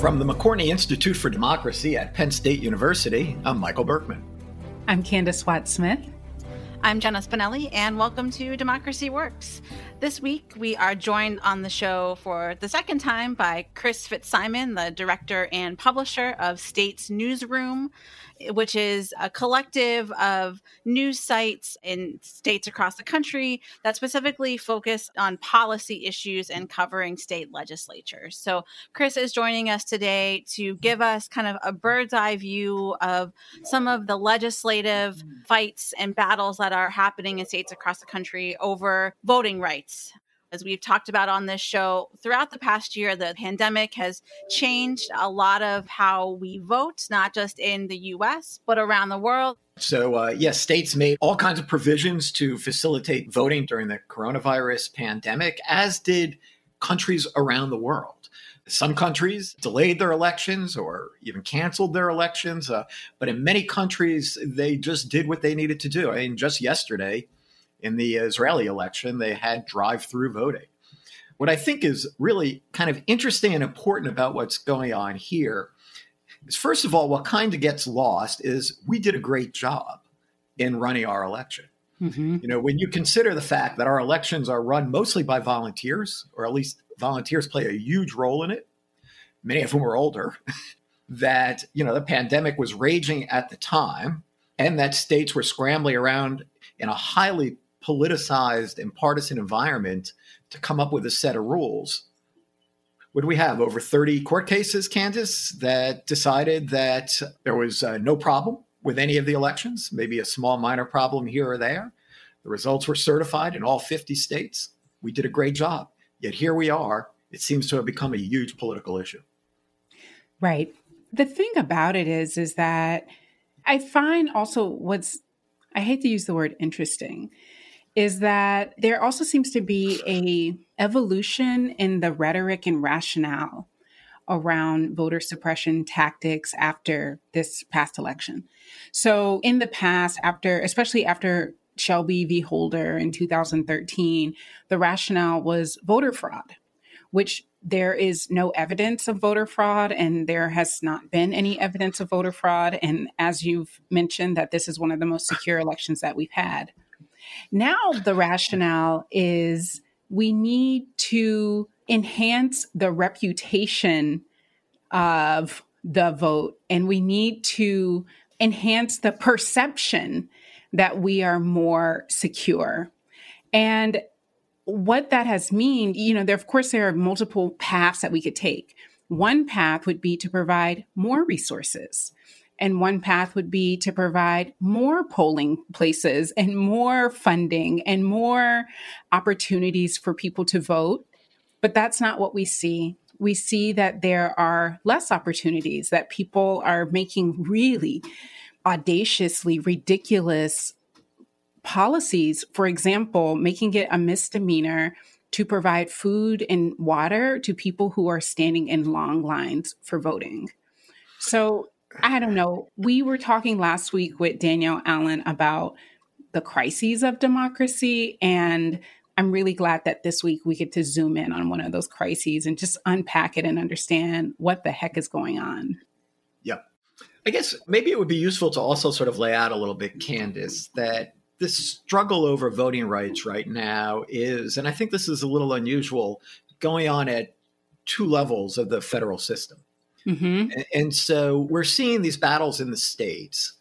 From the McCourtney Institute for Democracy at Penn State University, I'm Michael Berkman. I'm Candis Watts Smith. I'm Jenna Spinelli, and welcome to Democracy Works. This week, we are joined on the show for the second time by Chris Fitzsimon, the director and publisher of States Newsroom, which is a collective of news sites in states across the country that specifically focus on policy issues and covering state legislatures. So, Chris is joining us today to give us kind of a bird's eye view of some of the legislative fights and battles that are happening in states across the country over voting rights as we've talked about on this show, throughout the past year, the pandemic has changed a lot of how we vote, not just in the US, but around the world. So, uh, yes, states made all kinds of provisions to facilitate voting during the coronavirus pandemic, as did countries around the world. Some countries delayed their elections or even canceled their elections, uh, but in many countries, they just did what they needed to do. I mean, just yesterday, in the Israeli election, they had drive through voting. What I think is really kind of interesting and important about what's going on here is, first of all, what kind of gets lost is we did a great job in running our election. Mm-hmm. You know, when you consider the fact that our elections are run mostly by volunteers, or at least volunteers play a huge role in it, many of whom are older, that, you know, the pandemic was raging at the time and that states were scrambling around in a highly politicized and partisan environment to come up with a set of rules. What do we have? Over 30 court cases, Candis, that decided that there was uh, no problem with any of the elections, maybe a small minor problem here or there. The results were certified in all 50 states. We did a great job. Yet here we are. It seems to have become a huge political issue. Right. The thing about it is, is that I find also what's, I hate to use the word interesting, is that there also seems to be a evolution in the rhetoric and rationale around voter suppression tactics after this past election. So in the past after especially after Shelby v. Holder in 2013, the rationale was voter fraud, which there is no evidence of voter fraud and there has not been any evidence of voter fraud and as you've mentioned that this is one of the most secure elections that we've had. Now, the rationale is we need to enhance the reputation of the vote and we need to enhance the perception that we are more secure. And what that has mean, you know, there of course there are multiple paths that we could take. One path would be to provide more resources. And one path would be to provide more polling places and more funding and more opportunities for people to vote. But that's not what we see. We see that there are less opportunities, that people are making really audaciously ridiculous policies. For example, making it a misdemeanor to provide food and water to people who are standing in long lines for voting. So I don't know. We were talking last week with Danielle Allen about the crises of democracy. And I'm really glad that this week we get to zoom in on one of those crises and just unpack it and understand what the heck is going on. Yeah. I guess maybe it would be useful to also sort of lay out a little bit, Candis, that this struggle over voting rights right now is, and I think this is a little unusual, going on at two levels of the federal system. Mm-hmm. And, and so we're seeing these battles in the states.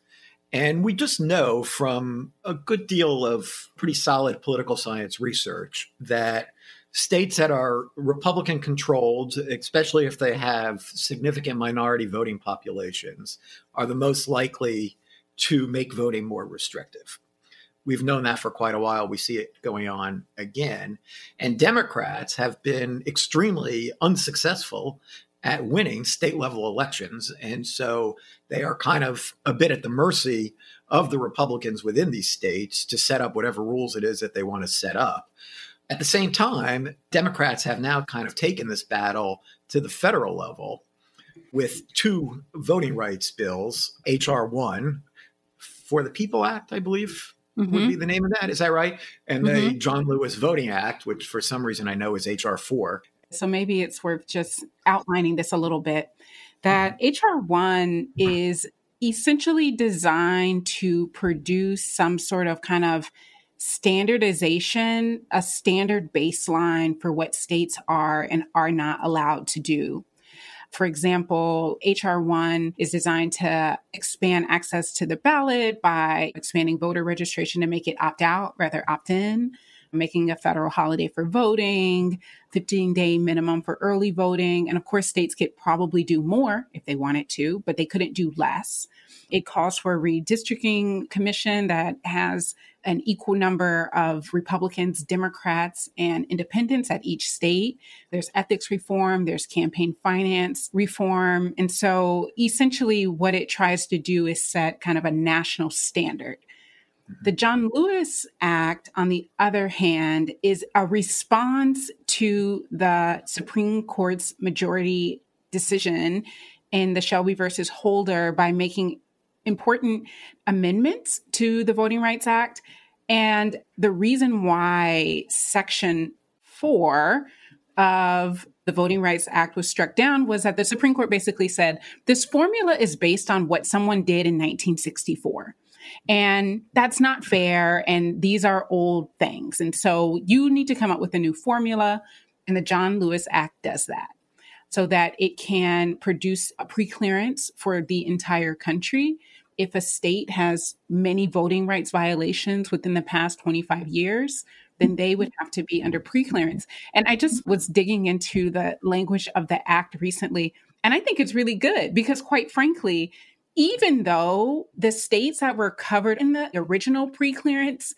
And we just know from a good deal of pretty solid political science research that states that are Republican controlled, especially if they have significant minority voting populations, are the most likely to make voting more restrictive. We've known that for quite a while. We see it going on again. And Democrats have been extremely unsuccessful at winning state level elections. And so they are kind of a bit at the mercy of the Republicans within these states to set up whatever rules it is that they want to set up. At the same time, Democrats have now kind of taken this battle to the federal level with two voting rights bills, H.R. 1 for the People Act, I believe. Mm-hmm. Would be the name of that. Is that right? And mm-hmm. the John Lewis Voting Act, which for some reason I know is HR4. So maybe it's worth just outlining this a little bit that mm-hmm. HR1 is essentially designed to produce some sort of kind of standardization, a standard baseline for what states are and are not allowed to do. For example, HR1 is designed to expand access to the ballot by expanding voter registration to make it opt out rather opt in making a federal holiday for voting, 15 day minimum for early voting. And of course, states could probably do more if they wanted to, but they couldn't do less. It calls for a redistricting commission that has an equal number of Republicans, Democrats, and independents at each state. There's ethics reform, there's campaign finance reform. And so essentially, what it tries to do is set kind of a national standard the John Lewis Act, on the other hand, is a response to the Supreme Court's majority decision in the Shelby versus Holder by making important amendments to the Voting Rights Act. And the reason why Section 4 of the Voting Rights Act was struck down was that the Supreme Court basically said this formula is based on what someone did in 1964. And that's not fair. And these are old things. And so you need to come up with a new formula. And the John Lewis Act does that so that it can produce a preclearance for the entire country. If a state has many voting rights violations within the past 25 years, then they would have to be under preclearance. And I just was digging into the language of the act recently. And I think it's really good because, quite frankly, even though the states that were covered in the original preclearance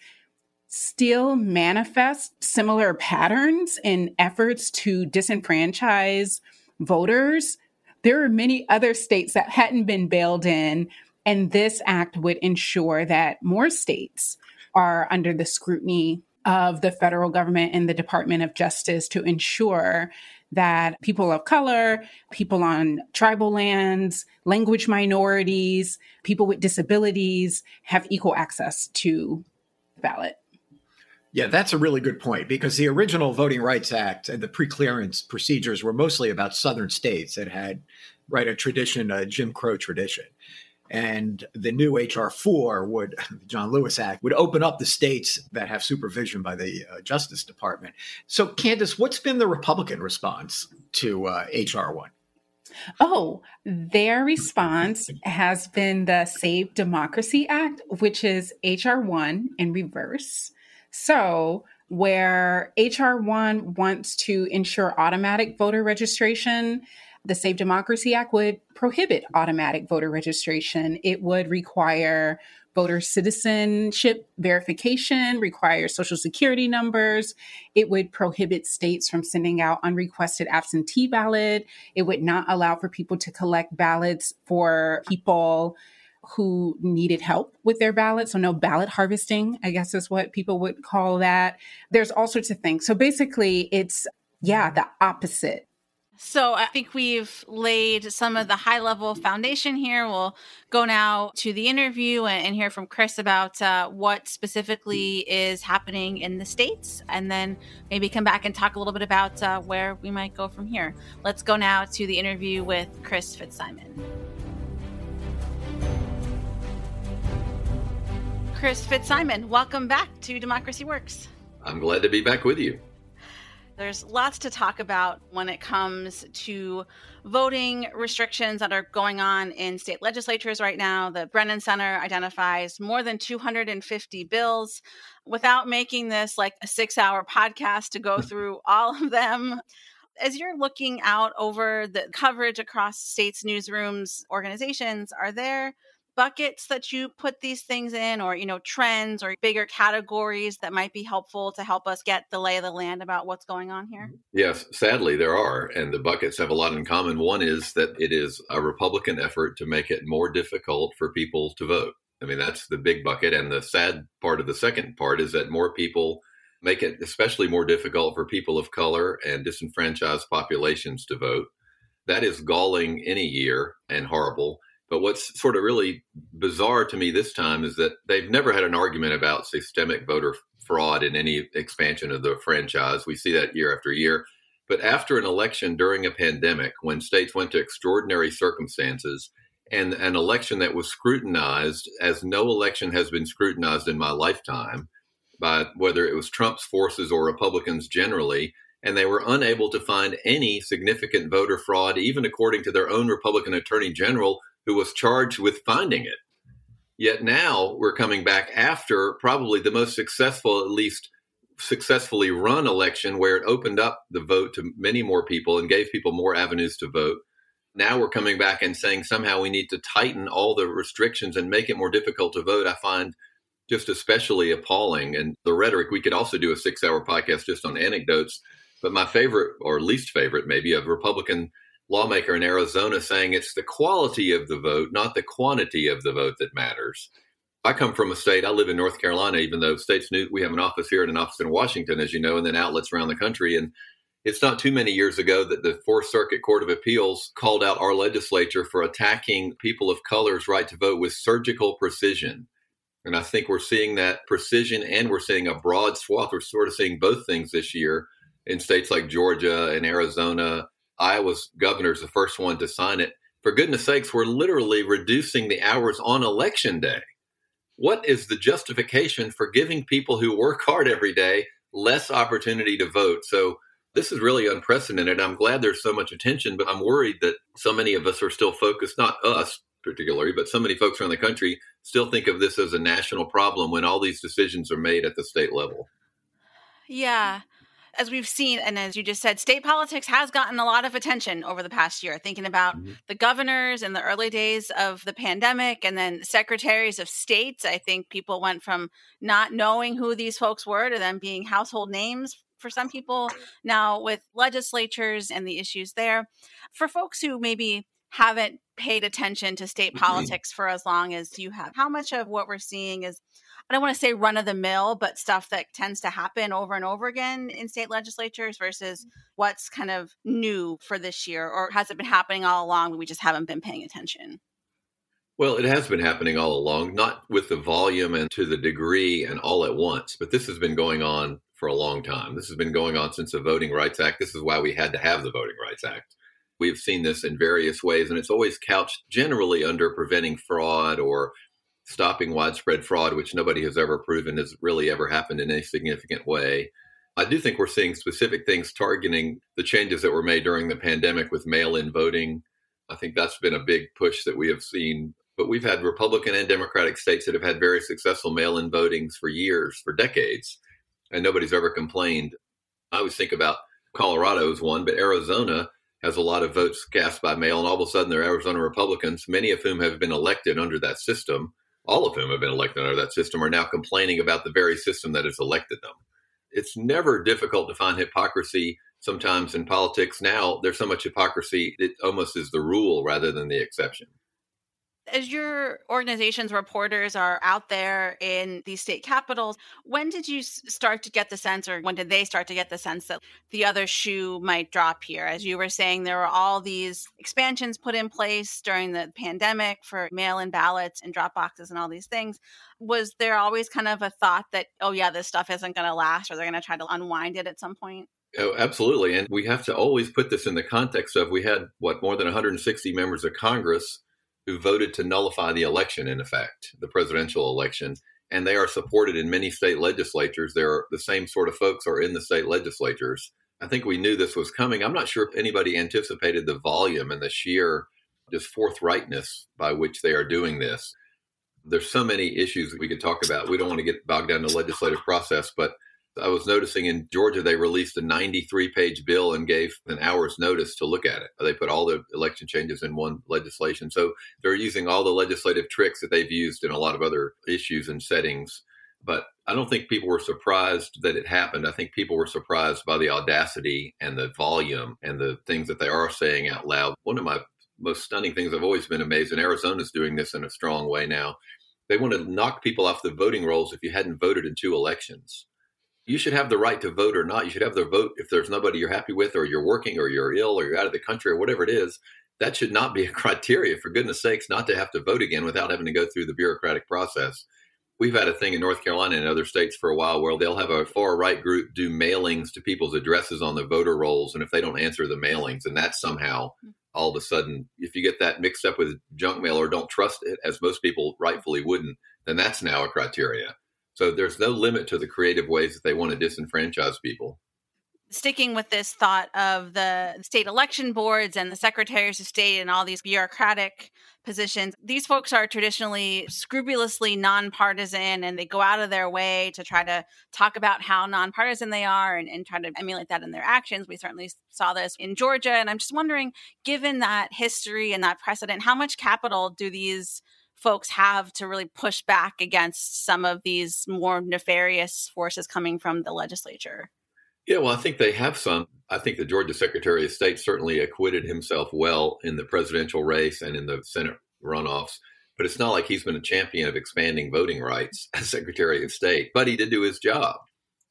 still manifest similar patterns in efforts to disenfranchise voters, there are many other states that hadn't been bailed in. And this act would ensure that more states are under the scrutiny of the federal government and the Department of Justice to ensure that people of color, people on tribal lands, language minorities, people with disabilities have equal access to the ballot. Yeah, that's a really good point because the original Voting Rights Act and the preclearance procedures were mostly about southern states that had right a tradition, a Jim Crow tradition. And the new HR four would, John Lewis Act, would open up the states that have supervision by the uh, Justice Department. So, Candis, what's been the Republican response to uh, HR one? Oh, their response has been the Save Democracy Act, which is HR one in reverse. So, where HR one wants to ensure automatic voter registration the Save Democracy Act would prohibit automatic voter registration. It would require voter citizenship verification, require social security numbers. It would prohibit states from sending out unrequested absentee ballot. It would not allow for people to collect ballots for people who needed help with their ballot. So no ballot harvesting, I guess is what people would call that. There's all sorts of things. So basically it's yeah, the opposite so I think we've laid some of the high level foundation here. We'll go now to the interview and, hear from Chris about uh, what specifically is happening in the States, and then maybe come back and talk a little bit about uh, where we might go from here. Let's go now to the interview with Chris Fitzsimon. Chris Fitzsimon, welcome back to Democracy Works. I'm glad to be back with you. There's lots to talk about when it comes to voting restrictions that are going on in state legislatures right now. The Brennan Center identifies more than 250 bills. Without making this like a six hour podcast to go through all of them, as you're looking out over the coverage across states, newsrooms, organizations, are there buckets that you put these things in or you know trends or bigger categories that might be helpful to help us get the lay of the land about what's going on here? Mm-hmm. Yes sadly there are and the buckets have a lot in common. One is that it is a republican effort to make it more difficult for people to vote. I mean that's the big bucket and the sad part of the second part is that more people make it especially more difficult for people of color and disenfranchised populations to vote. That is galling any year and horrible but what's sort of really bizarre to me this time is that they've never had an argument about systemic voter fraud in any expansion of the franchise. We see that year after year. But after an election during a pandemic, when states went to extraordinary circumstances, and an election that was scrutinized as no election has been scrutinized in my lifetime by whether it was Trump's forces or Republicans generally, and they were unable to find any significant voter fraud, even according to their own Republican attorney general, who was charged with finding it. Yet now we're coming back after probably the most successful, at least successfully run election, where it opened up the vote to many more people and gave people more avenues to vote. Now we're coming back and saying somehow we need to tighten all the restrictions and make it more difficult to vote. I find just especially appalling. And the rhetoric, we could also do a six hour podcast just on anecdotes. But my favorite, or least favorite, maybe, a Republican lawmaker in Arizona saying it's the quality of the vote, not the quantity of the vote that matters. I come from a state, I live in North Carolina, even though states new, we have an office here and an office in Washington, as you know, and then outlets around the country. And it's not too many years ago that the Fourth Circuit Court of Appeals called out our legislature for attacking people of color's right to vote with surgical precision. And I think we're seeing that precision and we're seeing a broad swath. We're sort of seeing both things this year in states like Georgia and Arizona. Iowa's governor is the first one to sign it. For goodness sakes, we're literally reducing the hours on election day. What is the justification for giving people who work hard every day less opportunity to vote? So this is really unprecedented. I'm glad there's so much attention, but I'm worried that so many of us are still focused, not us particularly, but so many folks around the country still think of this as a national problem when all these decisions are made at the state level. Yeah. As we've seen, and as you just said, state politics has gotten a lot of attention over the past year, thinking about mm-hmm. the governors in the early days of the pandemic and then secretaries of states. I think people went from not knowing who these folks were to them being household names for some people now with legislatures and the issues there. For folks who maybe haven't paid attention to state mm-hmm. politics for as long as you have, how much of what we're seeing is I don't want to say run of the mill, but stuff that tends to happen over and over again in state legislatures versus mm. what's kind of new for this year, or has it been happening all along? We just haven't been paying attention. Well, it has been happening all along, not with the volume and to the degree and all at once, but this has been going on for a long time. This has been going on since the Voting Rights Act. This is why we had to have the Voting Rights Act. We've seen this in various ways, and it's always couched generally under preventing fraud or stopping widespread fraud, which nobody has ever proven has really ever happened in any significant way. I do think we're seeing specific things targeting the changes that were made during the pandemic with mail in voting. I think that's been a big push that we have seen. But we've had Republican and Democratic states that have had very successful mail in votings for years, for decades and nobody's ever complained. I always think about Colorado as one, but Arizona has a lot of votes cast by mail, and all of a sudden they're Arizona Republicans, many of whom have been elected under that system. All of whom have been elected under that system are now complaining about the very system that has elected them. It's never difficult to find hypocrisy sometimes in politics. Now there's so much hypocrisy, it almost is the rule rather than the exception as your organization's reporters are out there in these state capitals, when did you start to get the sense, or when did they start to get the sense that the other shoe might drop here? As you were saying, there were all these expansions put in place during the pandemic for mail in ballots and drop boxes and all these things. Was there always kind of a thought that, oh, yeah, this stuff isn't going to last, or they're going to try to unwind it at some point? Oh, absolutely. And we have to always put this in the context of we had, what, more than 160 members of Congress who voted to nullify the election, in effect, the presidential election. And they are supported in many state legislatures. They're the same sort of folks are in the state legislatures. I think we knew this was coming. I'm not sure if anybody anticipated the volume and the sheer just forthrightness by which they are doing this. There's so many issues that we could talk about. We don't want to get bogged down in the legislative process, but I was noticing in Georgia, they released a 93 page bill and gave an hour's notice to look at it. They put all the election changes in one legislation. So they're using all the legislative tricks that they've used in a lot of other issues and settings. But I don't think people were surprised that it happened. I think people were surprised by the audacity and the volume and the things that they are saying out loud. One of my most stunning things I've always been amazed, and Arizona's doing this in a strong way now. They want to knock people off the voting rolls if you hadn't voted in two elections you should have the right to vote or not. You should have the vote if there's nobody you're happy with, or you're working, or you're ill, or you're out of the country, or whatever it is. That should not be a criteria, for goodness sakes, not to have to vote again without having to go through the bureaucratic process. we've had a thing in North Carolina and other states for a while where they'll have a far right group do mailings to people's addresses on the voter rolls. And if they don't answer the mailings, and that's somehow all of a sudden, if you get that mixed up with junk mail or don't trust it, as most people rightfully wouldn't, then that's now a criteria. So there's no limit to the creative ways that they want to disenfranchise people sticking with this thought of the state election boards and the secretaries of state and all these bureaucratic positions, these folks are traditionally scrupulously nonpartisan and they go out of their way to try to talk about how nonpartisan they are and, and try to emulate that in their actions. We certainly saw this in Georgia. And I'm just wondering, given that history and that precedent, how much capital do these folks have to really push back against some of these more nefarious forces coming from the legislature? Yeah, well, I think they have some. I think the Georgia Secretary of State certainly acquitted himself well in the presidential race and in the Senate runoffs. But it's not like he's been a champion of expanding voting rights as Secretary of State. But he did do his job.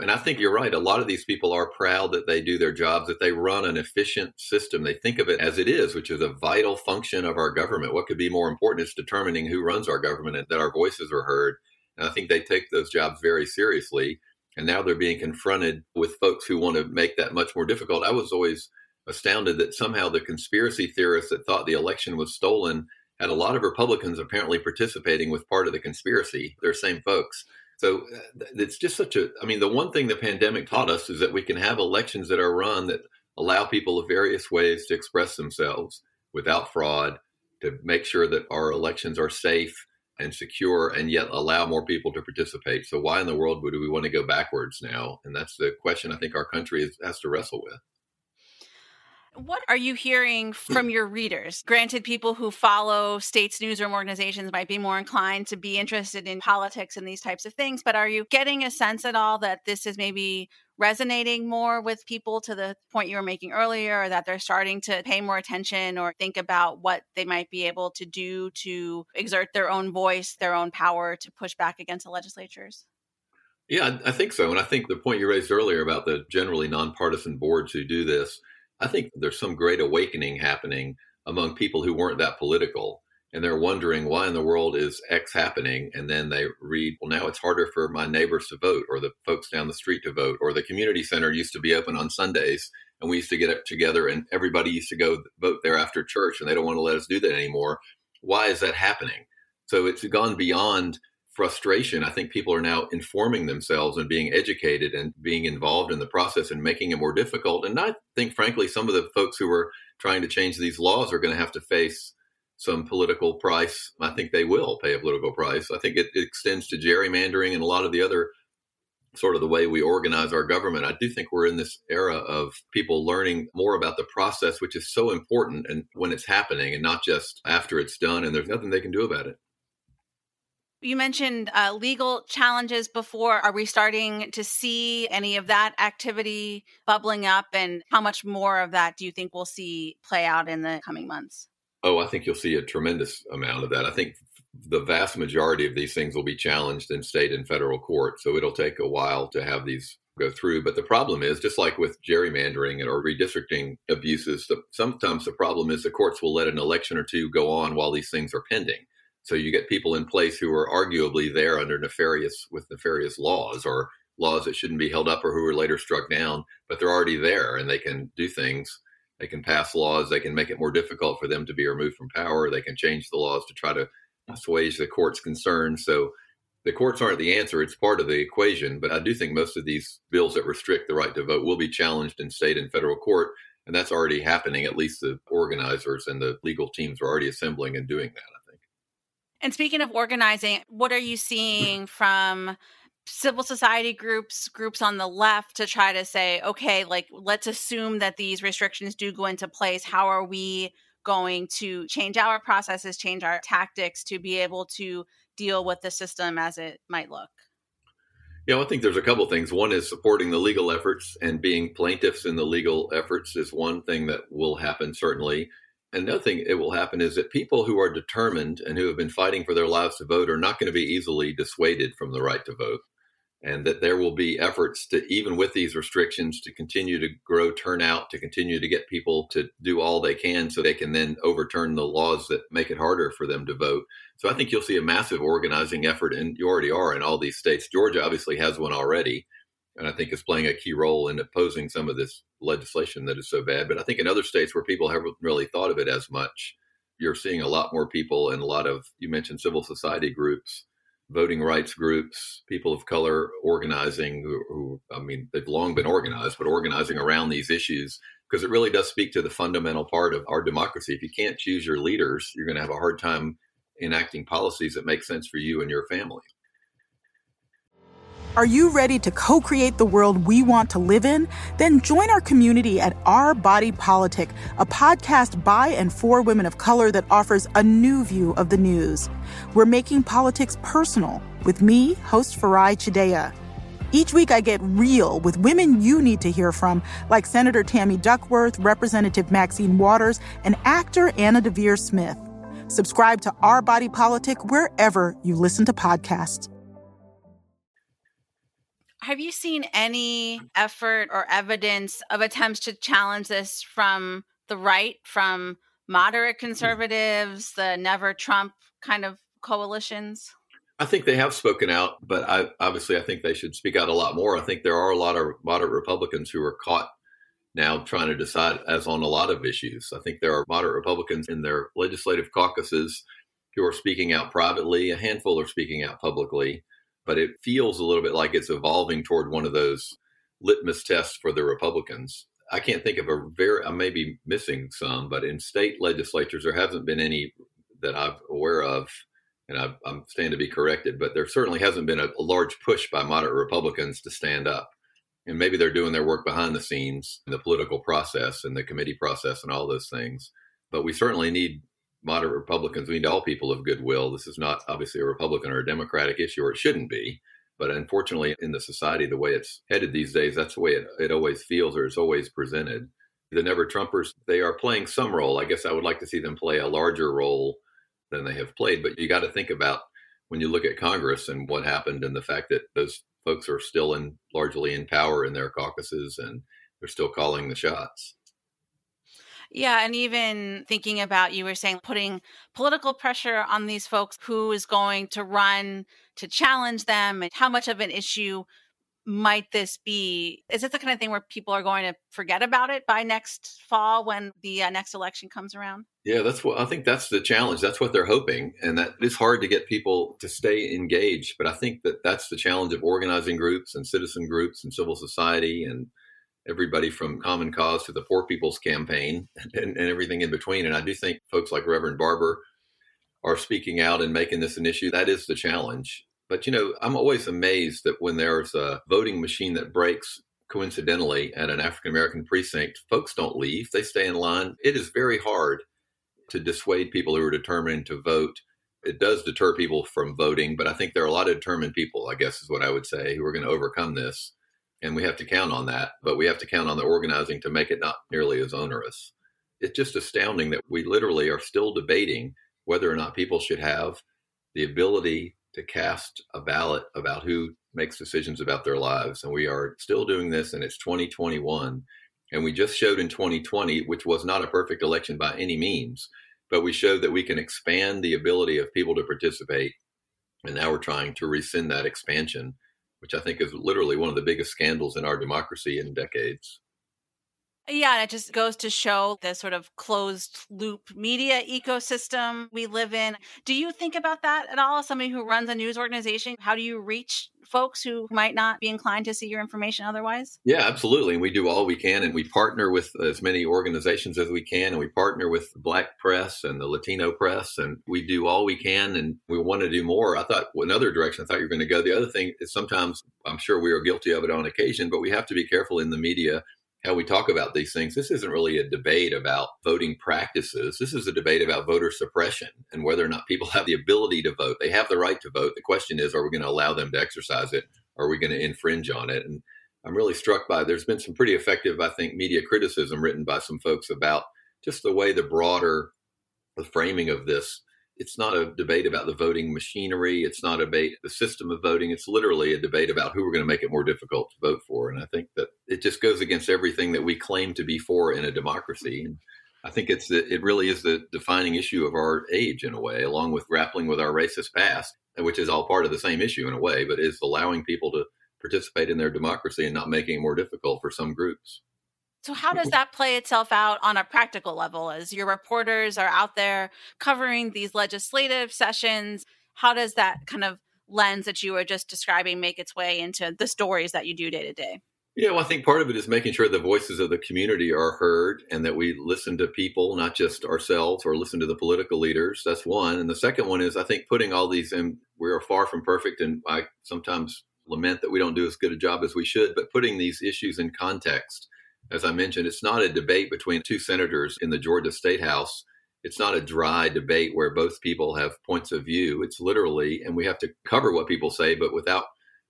And I think you're right. A lot of these people are proud that they do their jobs, that they run an efficient system. They think of it as it is, which is a vital function of our government. What could be more important is determining who runs our government and that our voices are heard. And I think they take those jobs very seriously. And now they're being confronted with folks who want to make that much more difficult. I was always astounded that somehow the conspiracy theorists that thought the election was stolen had a lot of Republicans apparently participating with part of the conspiracy. They're same folks. So uh, it's just such a, I mean, the one thing the pandemic taught us is that we can have elections that are run that allow people of various ways to express themselves without fraud, to make sure that our elections are safe and secure and yet allow more people to participate. So why in the world would we want to go backwards now? And that's the question I think our country is, has to wrestle with. What are you hearing from your readers? Granted, people who follow states, newsroom organizations might be more inclined to be interested in politics and these types of things, but are you getting a sense at all that this is maybe resonating more with people to the point you were making earlier, or that they're starting to pay more attention or think about what they might be able to do to exert their own voice, their own power to push back against the legislatures? Yeah, I think so. And I think the point you raised earlier about the generally nonpartisan boards who do this, I think there's some great awakening happening among people who weren't that political and they're wondering why in the world is X happening. And then they read, well, now it's harder for my neighbors to vote, or the folks down the street to vote, or the community center used to be open on Sundays, and we used to get up together, and everybody used to go vote there after church, and they don't want to let us do that anymore. Why is that happening? So it's gone beyond frustration. I think people are now informing themselves and being educated and being involved in the process and making it more difficult. And I think, frankly, some of the folks who are trying to change these laws are going to have to face some political price. I think they will pay a political price. I think it, it, extends to gerrymandering and a lot of the other sort of the way we organize our government. I do think we're in this era of people learning more about the process, which is so important and when it's happening and not just after it's done and there's nothing they can do about it. You mentioned uh, legal challenges before. Are we starting to see any of that activity bubbling up? And how much more of that do you think we'll see play out in the coming months? Oh, I think you'll see a tremendous amount of that. I think the vast majority of these things will be challenged in state and federal court. So it'll take a while to have these go through. But the problem is, just like with gerrymandering or redistricting abuses, sometimes the problem is the courts will let an election or two go on while these things are pending. So you get people in place who are arguably there under nefarious with nefarious laws or laws that shouldn't be held up or who were later struck down, but they're already there and they can do things they can pass laws. They can make it more difficult for them to be removed from power. They can change the laws to try to assuage the court's concerns. So the courts aren't the answer. It's part of the equation. But I do think most of these bills that restrict the right to vote will be challenged in state and federal court. And that's already happening. At least the organizers and the legal teams are already assembling and doing that. And speaking of organizing, what are you seeing from civil society groups, groups on the left to try to say, okay, like let's assume that these restrictions do go into place. How are we going to change our processes, change our tactics to be able to deal with the system as it might look? Yeah, I think there's a couple things. One is supporting the legal efforts and being plaintiffs in the legal efforts is one thing that will happen, certainly. Another thing it will happen is that people who are determined and who have been fighting for their lives to vote are not going to be easily dissuaded from the right to vote. and that there will be efforts to, even with these restrictions, to continue to grow turnout, to continue to get people to do all they can so they can then overturn the laws that make it harder for them to vote. So I think you'll see a massive organizing effort, and you already are in all these states. Georgia obviously has one already, and I think is playing a key role in opposing some of this legislation that is so bad. But I think in other states where people haven't really thought of it as much, you're seeing a lot more people and a lot of, you mentioned civil society groups voting rights groups, people of color organizing, who, who, I mean, they've long been organized, but organizing around these issues because it really does speak to the fundamental part of our democracy. If you can't choose your leaders, you're going to have a hard time enacting policies that make sense for you and your family. Are you ready to co create the world we want to live in? Then join our community at Our Body Politic, a podcast by and for women of color that offers a new view of the news. We're making politics personal with me, host Farai Chideya. Each week, I get real with women you need to hear from, like Senator Tammy Duckworth, Representative Maxine Waters, and actor Anna Deavere Smith. Subscribe to Our Body Politic wherever you listen to podcasts. Have you seen any effort or evidence of attempts to challenge this from the right, from moderate mm. conservatives, the never Trump kind of coalitions? I think they have spoken out, but I, obviously I think they should speak out a lot more. I think there are a lot of moderate Republicans who are caught now trying to decide as on a lot of issues. I think there are moderate Republicans in their legislative caucuses who are speaking out privately. A handful are speaking out publicly but it feels a little bit like it's evolving toward one of those litmus tests for the Republicans. I can't think of a very, I may be missing some, but in state legislatures, there hasn't been any that I'm aware of, and I, am stand to be corrected, but there certainly hasn't been a, a large push by moderate Republicans to stand up. And maybe they're doing their work behind the scenes in the political process and the committee process and all those things. But we certainly need moderate Republicans. We need all people of goodwill. This is not obviously a Republican or a Democratic issue, or it shouldn't be. But unfortunately, in the society, the way it's headed these days, that's the way it, it always feels or it's always presented. The Never Trumpers, they are playing some role. I guess I would like to see them play a larger role than they have played. But you got to think about when you look at Congress and what happened and the fact that those folks are still in largely in power in their caucuses and they're still calling the shots. Yeah, and even thinking about you were saying putting political pressure on these folks who is going to run to challenge them and how much of an issue might this be? Is it the kind of thing where people are going to forget about it by next fall when the uh, next election comes around? Yeah, that's what I think that's the challenge. That's what they're hoping. And that it's hard to get people to stay engaged. But I think that that's the challenge of organizing groups and citizen groups and civil society and everybody from Common Cause to the Poor People's Campaign and, and everything in between. And I do think folks like Reverend Barber are speaking out and making this an issue. That is the challenge. But, you know, I'm always amazed that when there's a voting machine that breaks coincidentally at an African American precinct, folks don't leave, they stay in line. It is very hard to dissuade people who are determined to vote. It does deter people from voting, but I think there are a lot of determined people, I guess is what I would say, who are going to overcome this and we have to count on that but we have to count on the organizing to make it not nearly as onerous. It's just astounding that we literally are still debating whether or not people should have the ability to cast a ballot about who makes decisions about their lives and we are still doing this and it's 2021 and we just showed in 2020 which was not a perfect election by any means but we showed that we can expand the ability of people to participate and now we're trying to rescind that expansion which I think is literally one of the biggest scandals in our democracy in decades. Yeah, and it just goes to show the sort of closed loop media ecosystem we live in. Do you think about that at all? As somebody who runs a news organization, how do you reach folks who might not be inclined to see your information otherwise? Yeah, absolutely. And we do all we can, and we partner with as many organizations as we can, and we partner with the Black press and the Latino press, and we do all we can, and we want to do more. I thought another direction I thought you were going to go. The other thing is sometimes I'm sure we are guilty of it on occasion, but we have to be careful in the media how we talk about these things. This isn't really a debate about voting practices. This is a debate about voter suppression and whether or not people have the ability to vote. They have the right to vote. The question is, are we going to allow them to exercise it? Are we going to infringe on it? And I'm really struck by there's been some pretty effective, I think, media criticism written by some folks about just the way the broader the framing of this it's not a debate about the voting machinery. It's not a debate the system of voting. It's literally a debate about who we're going to make it more difficult to vote for. And I think that it just goes against everything that we claim to be for in a democracy. And I think it's it really is the defining issue of our age in a way, along with grappling with our racist past, which is all part of the same issue in a way, but is allowing people to participate in their democracy and not making it more difficult for some groups. So, how does that play itself out on a practical level as your reporters are out there covering these legislative sessions? How does that kind of lens that you were just describing make its way into the stories that you do day to day? Yeah, well, I think part of it is making sure the voices of the community are heard and that we listen to people, not just ourselves, or listen to the political leaders. That's one. And the second one is, I think, putting all these in, we are far from perfect. And I sometimes lament that we don't do as good a job as we should, but putting these issues in context as I mentioned, it's not a debate between two senators in the Georgia State House. It's not a dry debate where both people have points of view. It's literally, and we have to cover what people say, but without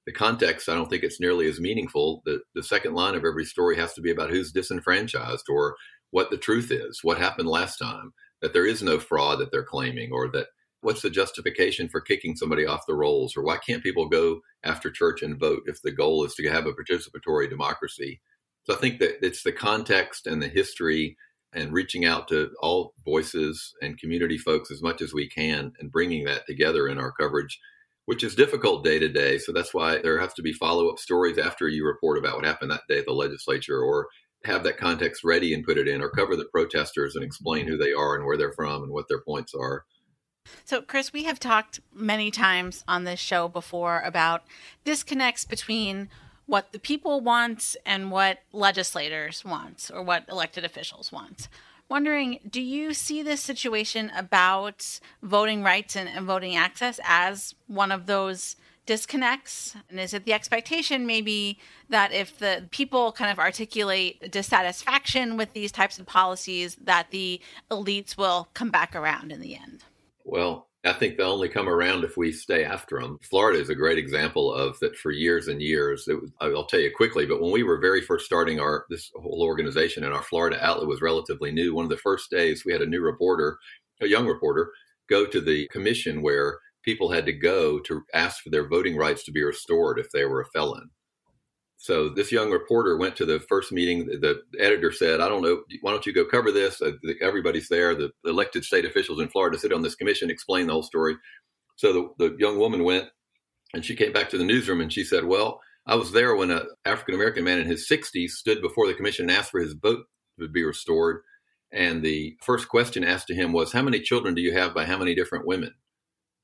the context, I don't think it's nearly as meaningful. The, the second line of every story has to be about who's disenfranchised or what the truth is, what happened last time, that there is no fraud that they're claiming, or that what's the justification for kicking somebody off the rolls, or why can't people go after church and vote if the goal is to have a participatory democracy? So I think that it's the context and the history and reaching out to all voices and community folks as much as we can and bringing that together in our coverage, which is difficult day to day. So that's why there has to be follow up stories after you report about what happened that day at the legislature or have that context ready and put it in or cover the protesters and explain who they are and where they're from and what their points are. So, Chris, we have talked many times on this show before about disconnects between what the people want and what legislators want or what elected officials want. Wondering, do you see this situation about voting rights and, and voting access as one of those disconnects? And is it the expectation maybe that if the people kind of articulate dissatisfaction with these types of policies, that the elites will come back around in the end? Well, I think they'll only come around if we stay after them. Florida is a great example of that for years and years. Was, I'll tell you quickly, but when we were very first starting our this whole organization and our Florida outlet was relatively new, one of the first days we had a new reporter, a young reporter, go to the commission where people had to go to ask for their voting rights to be restored if they were a felon. So this young reporter went to the first meeting. The editor said, "I don't know. Why don't you go cover this? Uh, everybody's there. The elected state officials in Florida sit on this commission, explain the whole story." So the, the young woman went, and she came back to the newsroom and she said, "Well, I was there when an African American man in his 60s stood before the commission and asked for his vote to be restored. And the first question asked to him was, "How many children do you have by how many different women?"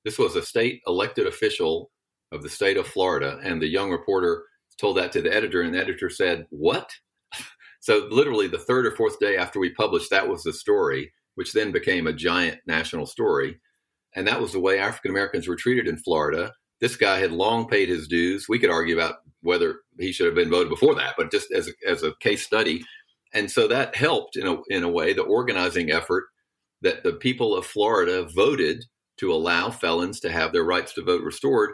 This was a state elected official of the state of Florida, and the young reporter told that to the editor, and the editor said, What? so, literally, the third or fourth day after we published, that was the story, which then became a giant national story. And that was the way African Americans were treated in Florida. This guy had long paid his dues. We could argue about whether he should have been voted before that, but just as a, as a case study. And so that helped in a, in a way the organizing effort that the people of Florida voted to allow felons to have their rights to vote restored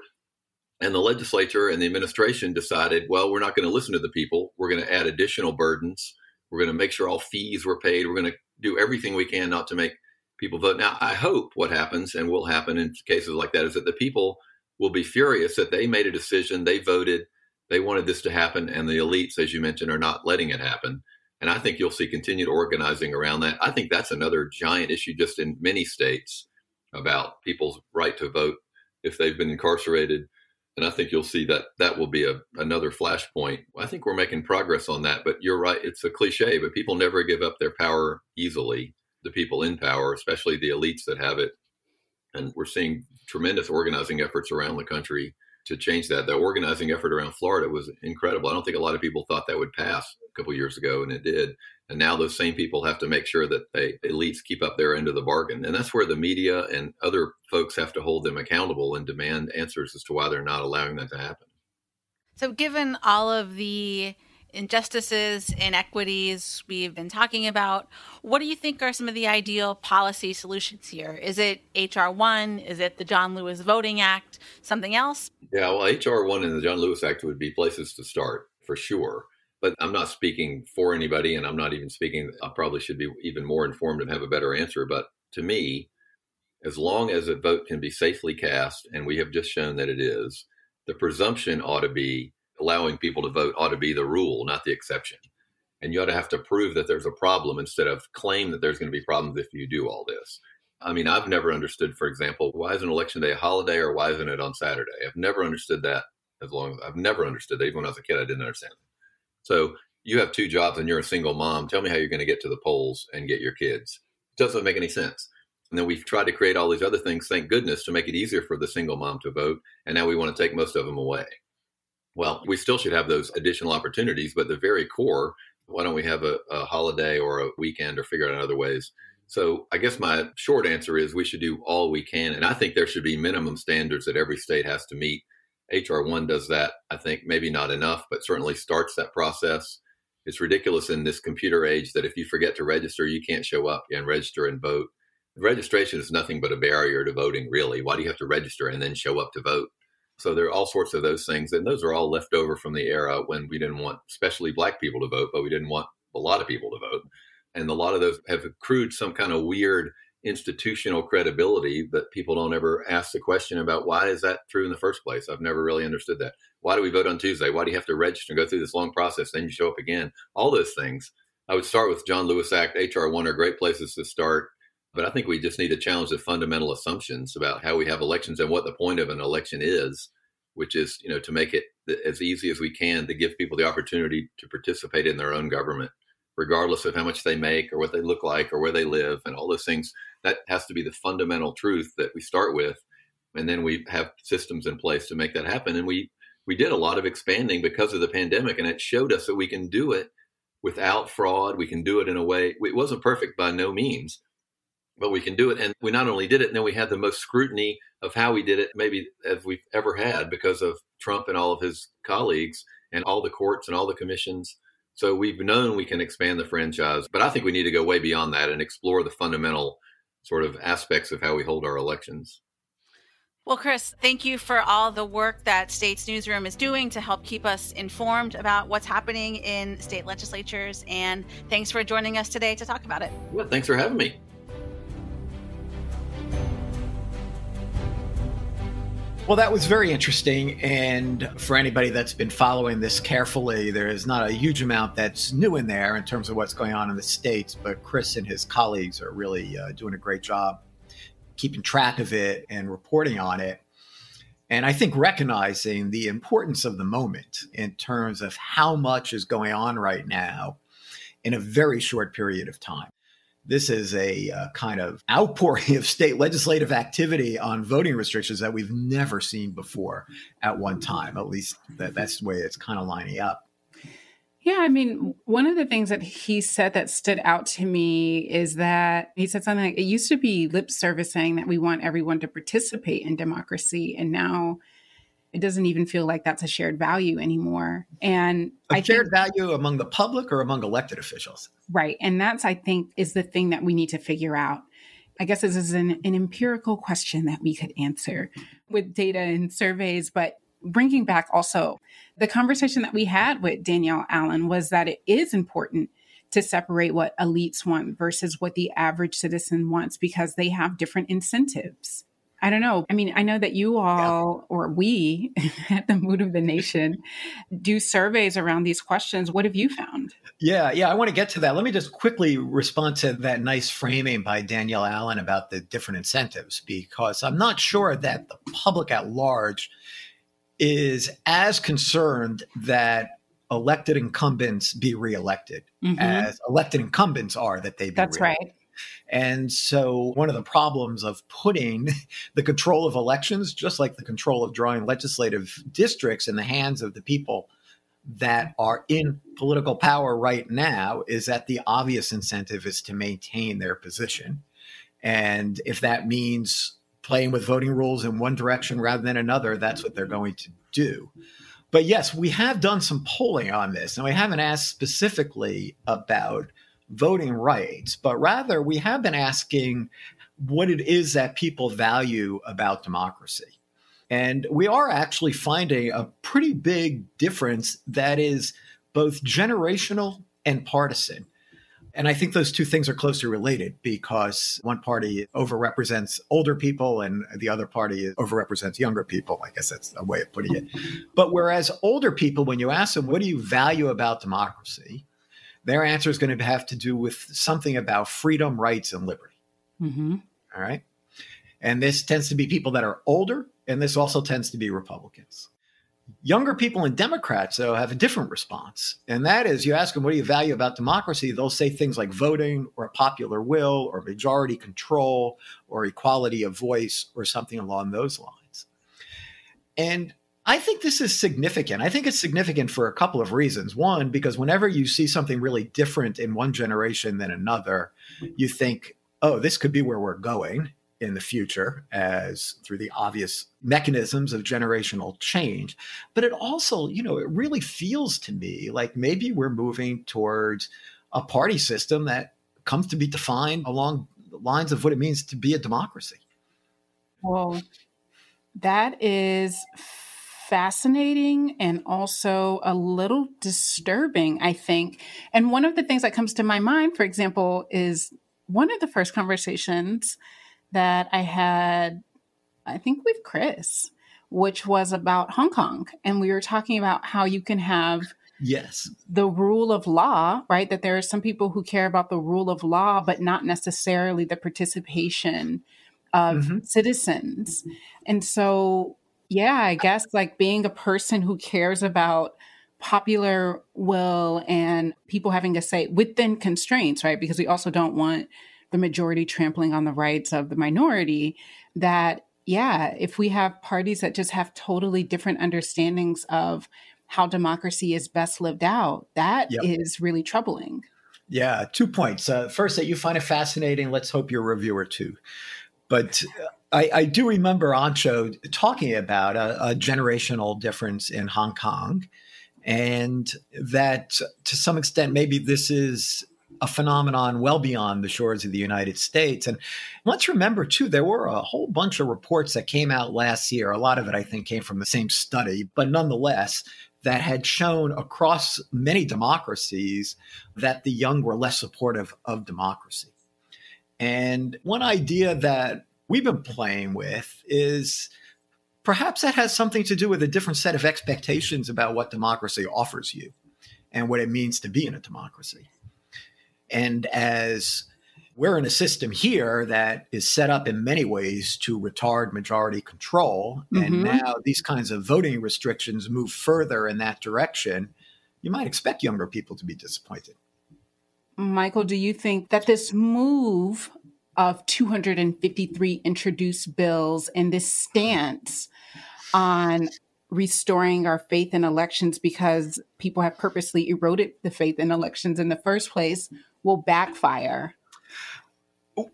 and the legislature and the administration decided, well, we're not going to listen to the people. We're going to add additional burdens. We're going to make sure all fees were paid. We're going to do everything we can not to make people vote. Now, I hope what happens and will happen in cases like that is that the people will be furious that they made a decision, they voted, they wanted this to happen, and the elites, as you mentioned, are not letting it happen. And I think you'll see continued organizing around that. I think that's another giant issue just in many states about people's right to vote if they've been incarcerated and I think you'll see that that will be a, another flashpoint. I think we're making progress on that, but you're right. It's a cliche, but people never give up their power easily. The people in power, especially the elites that have it. And we're seeing tremendous organizing efforts around the country to change that. The organizing effort around Florida was incredible. I don't think a lot of people thought that would pass a couple years ago, and it did. And now those same people have to make sure that they elites keep up their end of the bargain. And that's where the media and other folks have to hold them accountable and demand answers as to why they're not allowing that to happen. So, given all of the injustices, inequities we've been talking about, what do you think are some of the ideal policy solutions here? Is it HR 1? Is it the John Lewis Voting Act? Something else? Yeah, well, HR 1 and the John Lewis Act would be places to start for sure but I'm not speaking for anybody, and I'm not even speaking. I probably should be even more informed and have a better answer. But to me, as long as a vote can be safely cast, and we have just shown that it is, the presumption ought to be allowing people to vote ought to be the rule, not the exception. And you ought to have to prove that there's a problem instead of claim that there's going to be problems if you do all this. I mean, I've never understood, for example, why is an election day a holiday or why isn't it on Saturday? I've never understood that as long as I've never understood that. Even when I was a kid, I didn't understand. So you have two jobs and you're a single mom. Tell me how you're going to get to the polls and get your kids. It doesn't make any sense. And then we've tried to create all these other things, thank goodness, to make it easier for the single mom to vote. And now we want to take most of them away. Well, we still should have those additional opportunities, but the very core, why don't we have a, a holiday or a weekend or figure out other ways? So I guess my short answer is we should do all we can. And I think there should be minimum standards that every state has to meet. HR1 does that. I think maybe not enough, but certainly starts that process. It's ridiculous in this computer age that if you forget to register, you can't show up and register and vote. Registration is nothing but a barrier to voting, really. Why do you have to register and then show up to vote? So there are all sorts of those things, and those are all left over from the era when we didn't want, especially black people to vote, but we didn't want a lot of people to vote. And a lot of those have accrued some kind of weird institutional credibility, but people don't ever ask the question about why is that true in the first place? I've never really understood that. Why do we vote on Tuesday? Why do you have to register and go through this long process? Then you show up again. All those things. I would start with John Lewis Act, HR1 are great places to start. But I think we just need to challenge the fundamental assumptions about how we have elections and what the point of an election is, which is, you know, to make it as easy as we can to give people the opportunity to participate in their own government, regardless of how much they make or what they look like or where they live and all those things. That has to be the fundamental truth that we start with. And then we have systems in place to make that happen. And we we did a lot of expanding because of the pandemic, and it showed us that we can do it without fraud. We can do it in a way. It wasn't perfect by no means, but we can do it. And we not only did it, and then we had the most scrutiny of how we did it, maybe as we've ever had because of Trump and all of his colleagues and all the courts and all the commissions. So we've known we can expand the franchise, but I think we need to go way beyond that and explore the fundamental sort of aspects of how we hold our elections. Well, Chris, thank you for all the work that States Newsroom is doing to help keep us informed about what's happening in state legislatures. And thanks for joining us today to talk about it. Well, thanks for having me. Well, that was very interesting. And for anybody that's been following this carefully, there is not a huge amount that's new in there in terms of what's going on in the States. But Chris and his colleagues are really uh, doing a great job keeping track of it and reporting on it. And I think recognizing the importance of the moment in terms of how much is going on right now in a very short period of time. This is a uh, kind of outpouring of state legislative activity on voting restrictions that we've never seen before at one time. At least that, that's the way it's kind of lining up. Yeah, I mean, one of the things that he said that stood out to me is that he said something like it used to be lip service saying that we want everyone to participate in democracy. And now it doesn't even feel like that's a shared value anymore. And a I shared think, value among the public or among elected officials. Right. And that's, I think, is the thing that we need to figure out. I guess this is an, an empirical question that we could answer with data and surveys, but bringing back also the conversation that we had with Danielle Allen was that it is important to separate what elites want versus what the average citizen wants because they have different incentives. I don't know. I mean, I know that you all, yeah. or we at the Mood of the Nation, do surveys around these questions. What have you found? Yeah, yeah, I want to get to that. Let me just quickly respond to that nice framing by Danielle Allen about the different incentives, because I'm not sure that the public at large is as concerned that elected incumbents be reelected mm-hmm. as elected incumbents are that they be That's reelected. right. And so, one of the problems of putting the control of elections, just like the control of drawing legislative districts, in the hands of the people that are in political power right now, is that the obvious incentive is to maintain their position. And if that means playing with voting rules in one direction rather than another, that's what they're going to do. But yes, we have done some polling on this, and we haven't asked specifically about voting rights, but rather we have been asking what it is that people value about democracy. And we are actually finding a pretty big difference that is both generational and partisan. And I think those two things are closely related because one party overrepresents older people and the other party overrepresents younger people. I guess that's a way of putting it. But whereas older people, when you ask them, what do you value about democracy? Their answer is going to have to do with something about freedom, rights, and liberty. Mm-hmm. All right. And this tends to be people that are older, and this also tends to be Republicans. Younger people and Democrats, though, have a different response. And that is you ask them, what do you value about democracy? They'll say things like voting or popular will or majority control or equality of voice or something along those lines. And I think this is significant. I think it's significant for a couple of reasons. One, because whenever you see something really different in one generation than another, you think, oh, this could be where we're going in the future as through the obvious mechanisms of generational change but it also you know it really feels to me like maybe we're moving towards a party system that comes to be defined along the lines of what it means to be a democracy well that is fascinating and also a little disturbing i think and one of the things that comes to my mind for example is one of the first conversations that I had, I think with Chris, which was about Hong Kong. And we were talking about how you can have yes the rule of law right that there are some people who care about the rule of law but not necessarily the participation of mm-hmm. citizens and so yeah i guess like being a person who cares about popular will and people having to say within constraints right? Because we also don't want the majority trampling on the rights of the minority that yeah if we have parties that just have totally different understandings of how democracy is best lived out that yep. is really troubling. Yeah two points. Uh, first that you find it fascinating let's hope your reviewer too. But I, I, do remember Ancho talking about a, a, generational difference in Hong Kong, and that to some extent, maybe this is a phenomenon well beyond the shores of the United States. And let's remember, too, there were a whole bunch of reports that came out last year. A lot of it, I think, came from the same study, but nonetheless, that had shown across many democracies that the young were less supportive of democracy. And one idea that we've been playing with is perhaps that has something to do with a different set of expectations about what democracy offers you and what it means to be in a democracy. And as we're in a system here that is set up in many ways to retard majority control, mm-hmm. and now these kinds of voting restrictions move further in that direction, you might expect younger people to be disappointed. Michael, do you think that this move of 253 introduced bills and this stance on restoring our faith in elections because people have purposely eroded the faith in elections in the first place will backfire?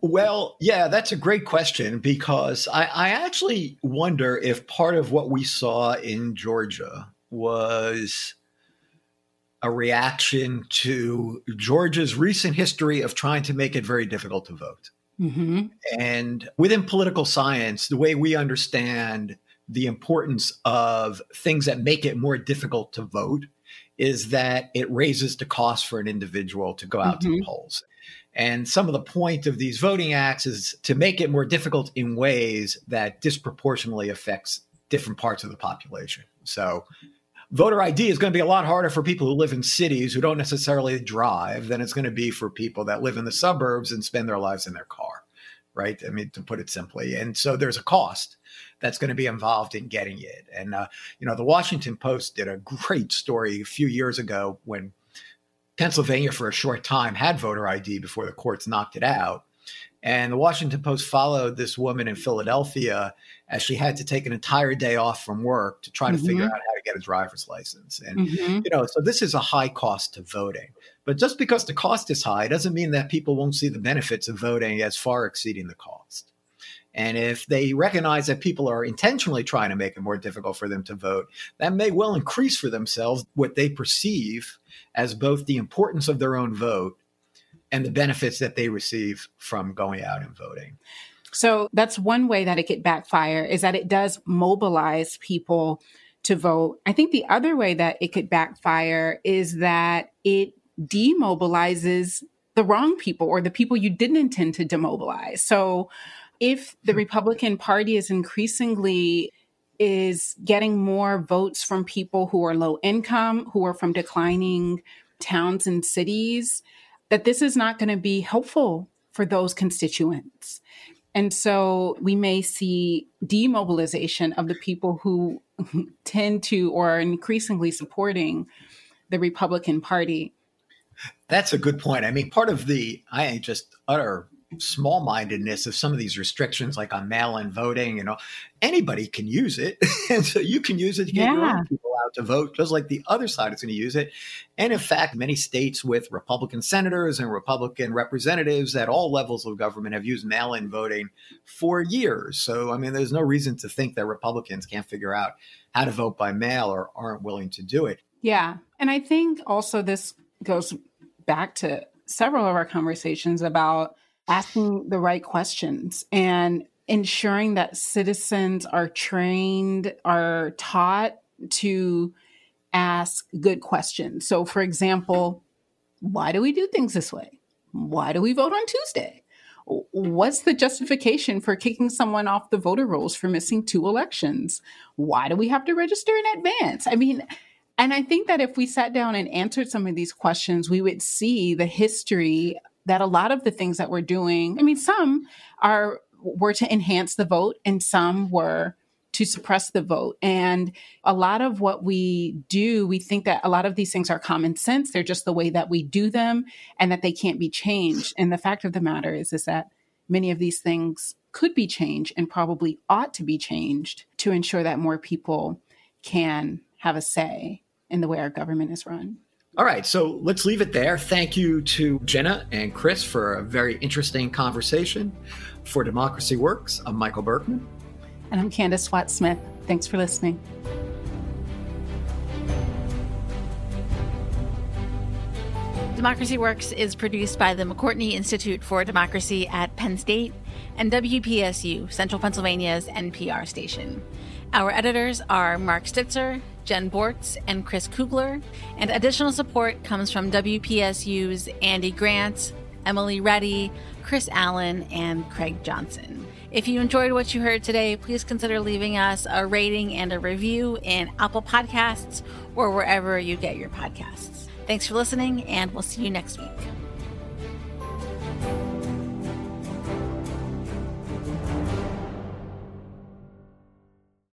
Well, yeah, that's a great question because I, I, actually wonder if part of what we saw in Georgia was a reaction to Georgia's recent history of trying to make it very difficult to vote. Mm-hmm. And within political science, the way we understand the importance of things that make it more difficult to vote is that it raises the cost for an individual to go out mm-hmm. to the mm-hmm. polls. And some of the point of these voting acts is to make it more difficult in ways that disproportionately affects different parts of the population. So voter ID is going to be a lot harder for people who live in cities who don't necessarily drive than it's going to be for people that live in the suburbs and spend their lives in their car, right? I mean, to put it simply. And so there's a cost that's going to be involved in getting it. And, uh, you know, the Washington Post did a great story a few years ago when Pennsylvania, for a short time, had voter ID before the courts knocked it out. And the Washington Post followed this woman in Philadelphia as she had to take an entire day off from work to try to mm-hmm. figure out how to get a driver's license. And, mm-hmm. you know, so this is a high cost to voting. But just because the cost is high doesn't mean that people won't see the benefits of voting as far exceeding the cost. And if they recognize that people are intentionally trying to make it more difficult for them to vote, that may well increase for themselves what they perceive as both the importance of their own vote and the benefits that they receive from going out and voting. So that's one way that it could backfire is that it does mobilize people to vote. I think the other way that it could backfire is that it demobilizes the wrong people or the people you didn't intend to demobilize. So if the Republican Party is increasingly is getting more votes from people who are low income, who are from declining towns and cities, that this is not going to be helpful for those constituents. And so we may see demobilization of the people who tend to or are increasingly supporting the Republican Party. That's a good point. I mean, part of the I just utter small mindedness of some of these restrictions, like on mail in voting, you know, anybody can use it. and so you can use it to get yeah. your own people out to vote, just like the other side is going to use it. And in fact, many states with Republican senators and Republican representatives at all levels of government have used mail in voting for years. So, I mean, there's no reason to think that Republicans can't figure out how to vote by mail or aren't willing to do it. Yeah. And I think also this goes back to several of our conversations about asking the right questions and ensuring that citizens are trained, are taught to ask good questions. So, for example, why do we do things this way? Why do we vote on Tuesday? What's the justification for kicking someone off the voter rolls for missing two elections? Why do we have to register in advance? I mean, and I think that if we sat down and answered some of these questions, we would see the history that a lot of the things that we're doing, I mean, some are were to enhance the vote and some were to suppress the vote. And a lot of what we do, we think that a lot of these things are common sense. They're just the way that we do them and that they can't be changed. And the fact of the matter is, is that many of these things could be changed and probably ought to be changed to ensure that more people can have a say in the way our government is run. All right, so let's leave it there. Thank you to Jenna and Chris for a very interesting conversation. For Democracy Works, I'm Michael Berkman. And I'm Candis Watts Smith. Thanks for listening. Democracy Works is produced by the McCourtney Institute for Democracy at Penn State and WPSU, Central Pennsylvania's NPR station. Our editors are Mark Stitzer, Jen Bortz, and Chris Kugler, and additional support comes from WPSU's Andy Grant, Emily Reddy, Chris Allen, and Craig Johnson. If you enjoyed what you heard today, please consider leaving us a rating and a review in Apple Podcasts or wherever you get your podcasts. Thanks for listening, and we'll see you next week.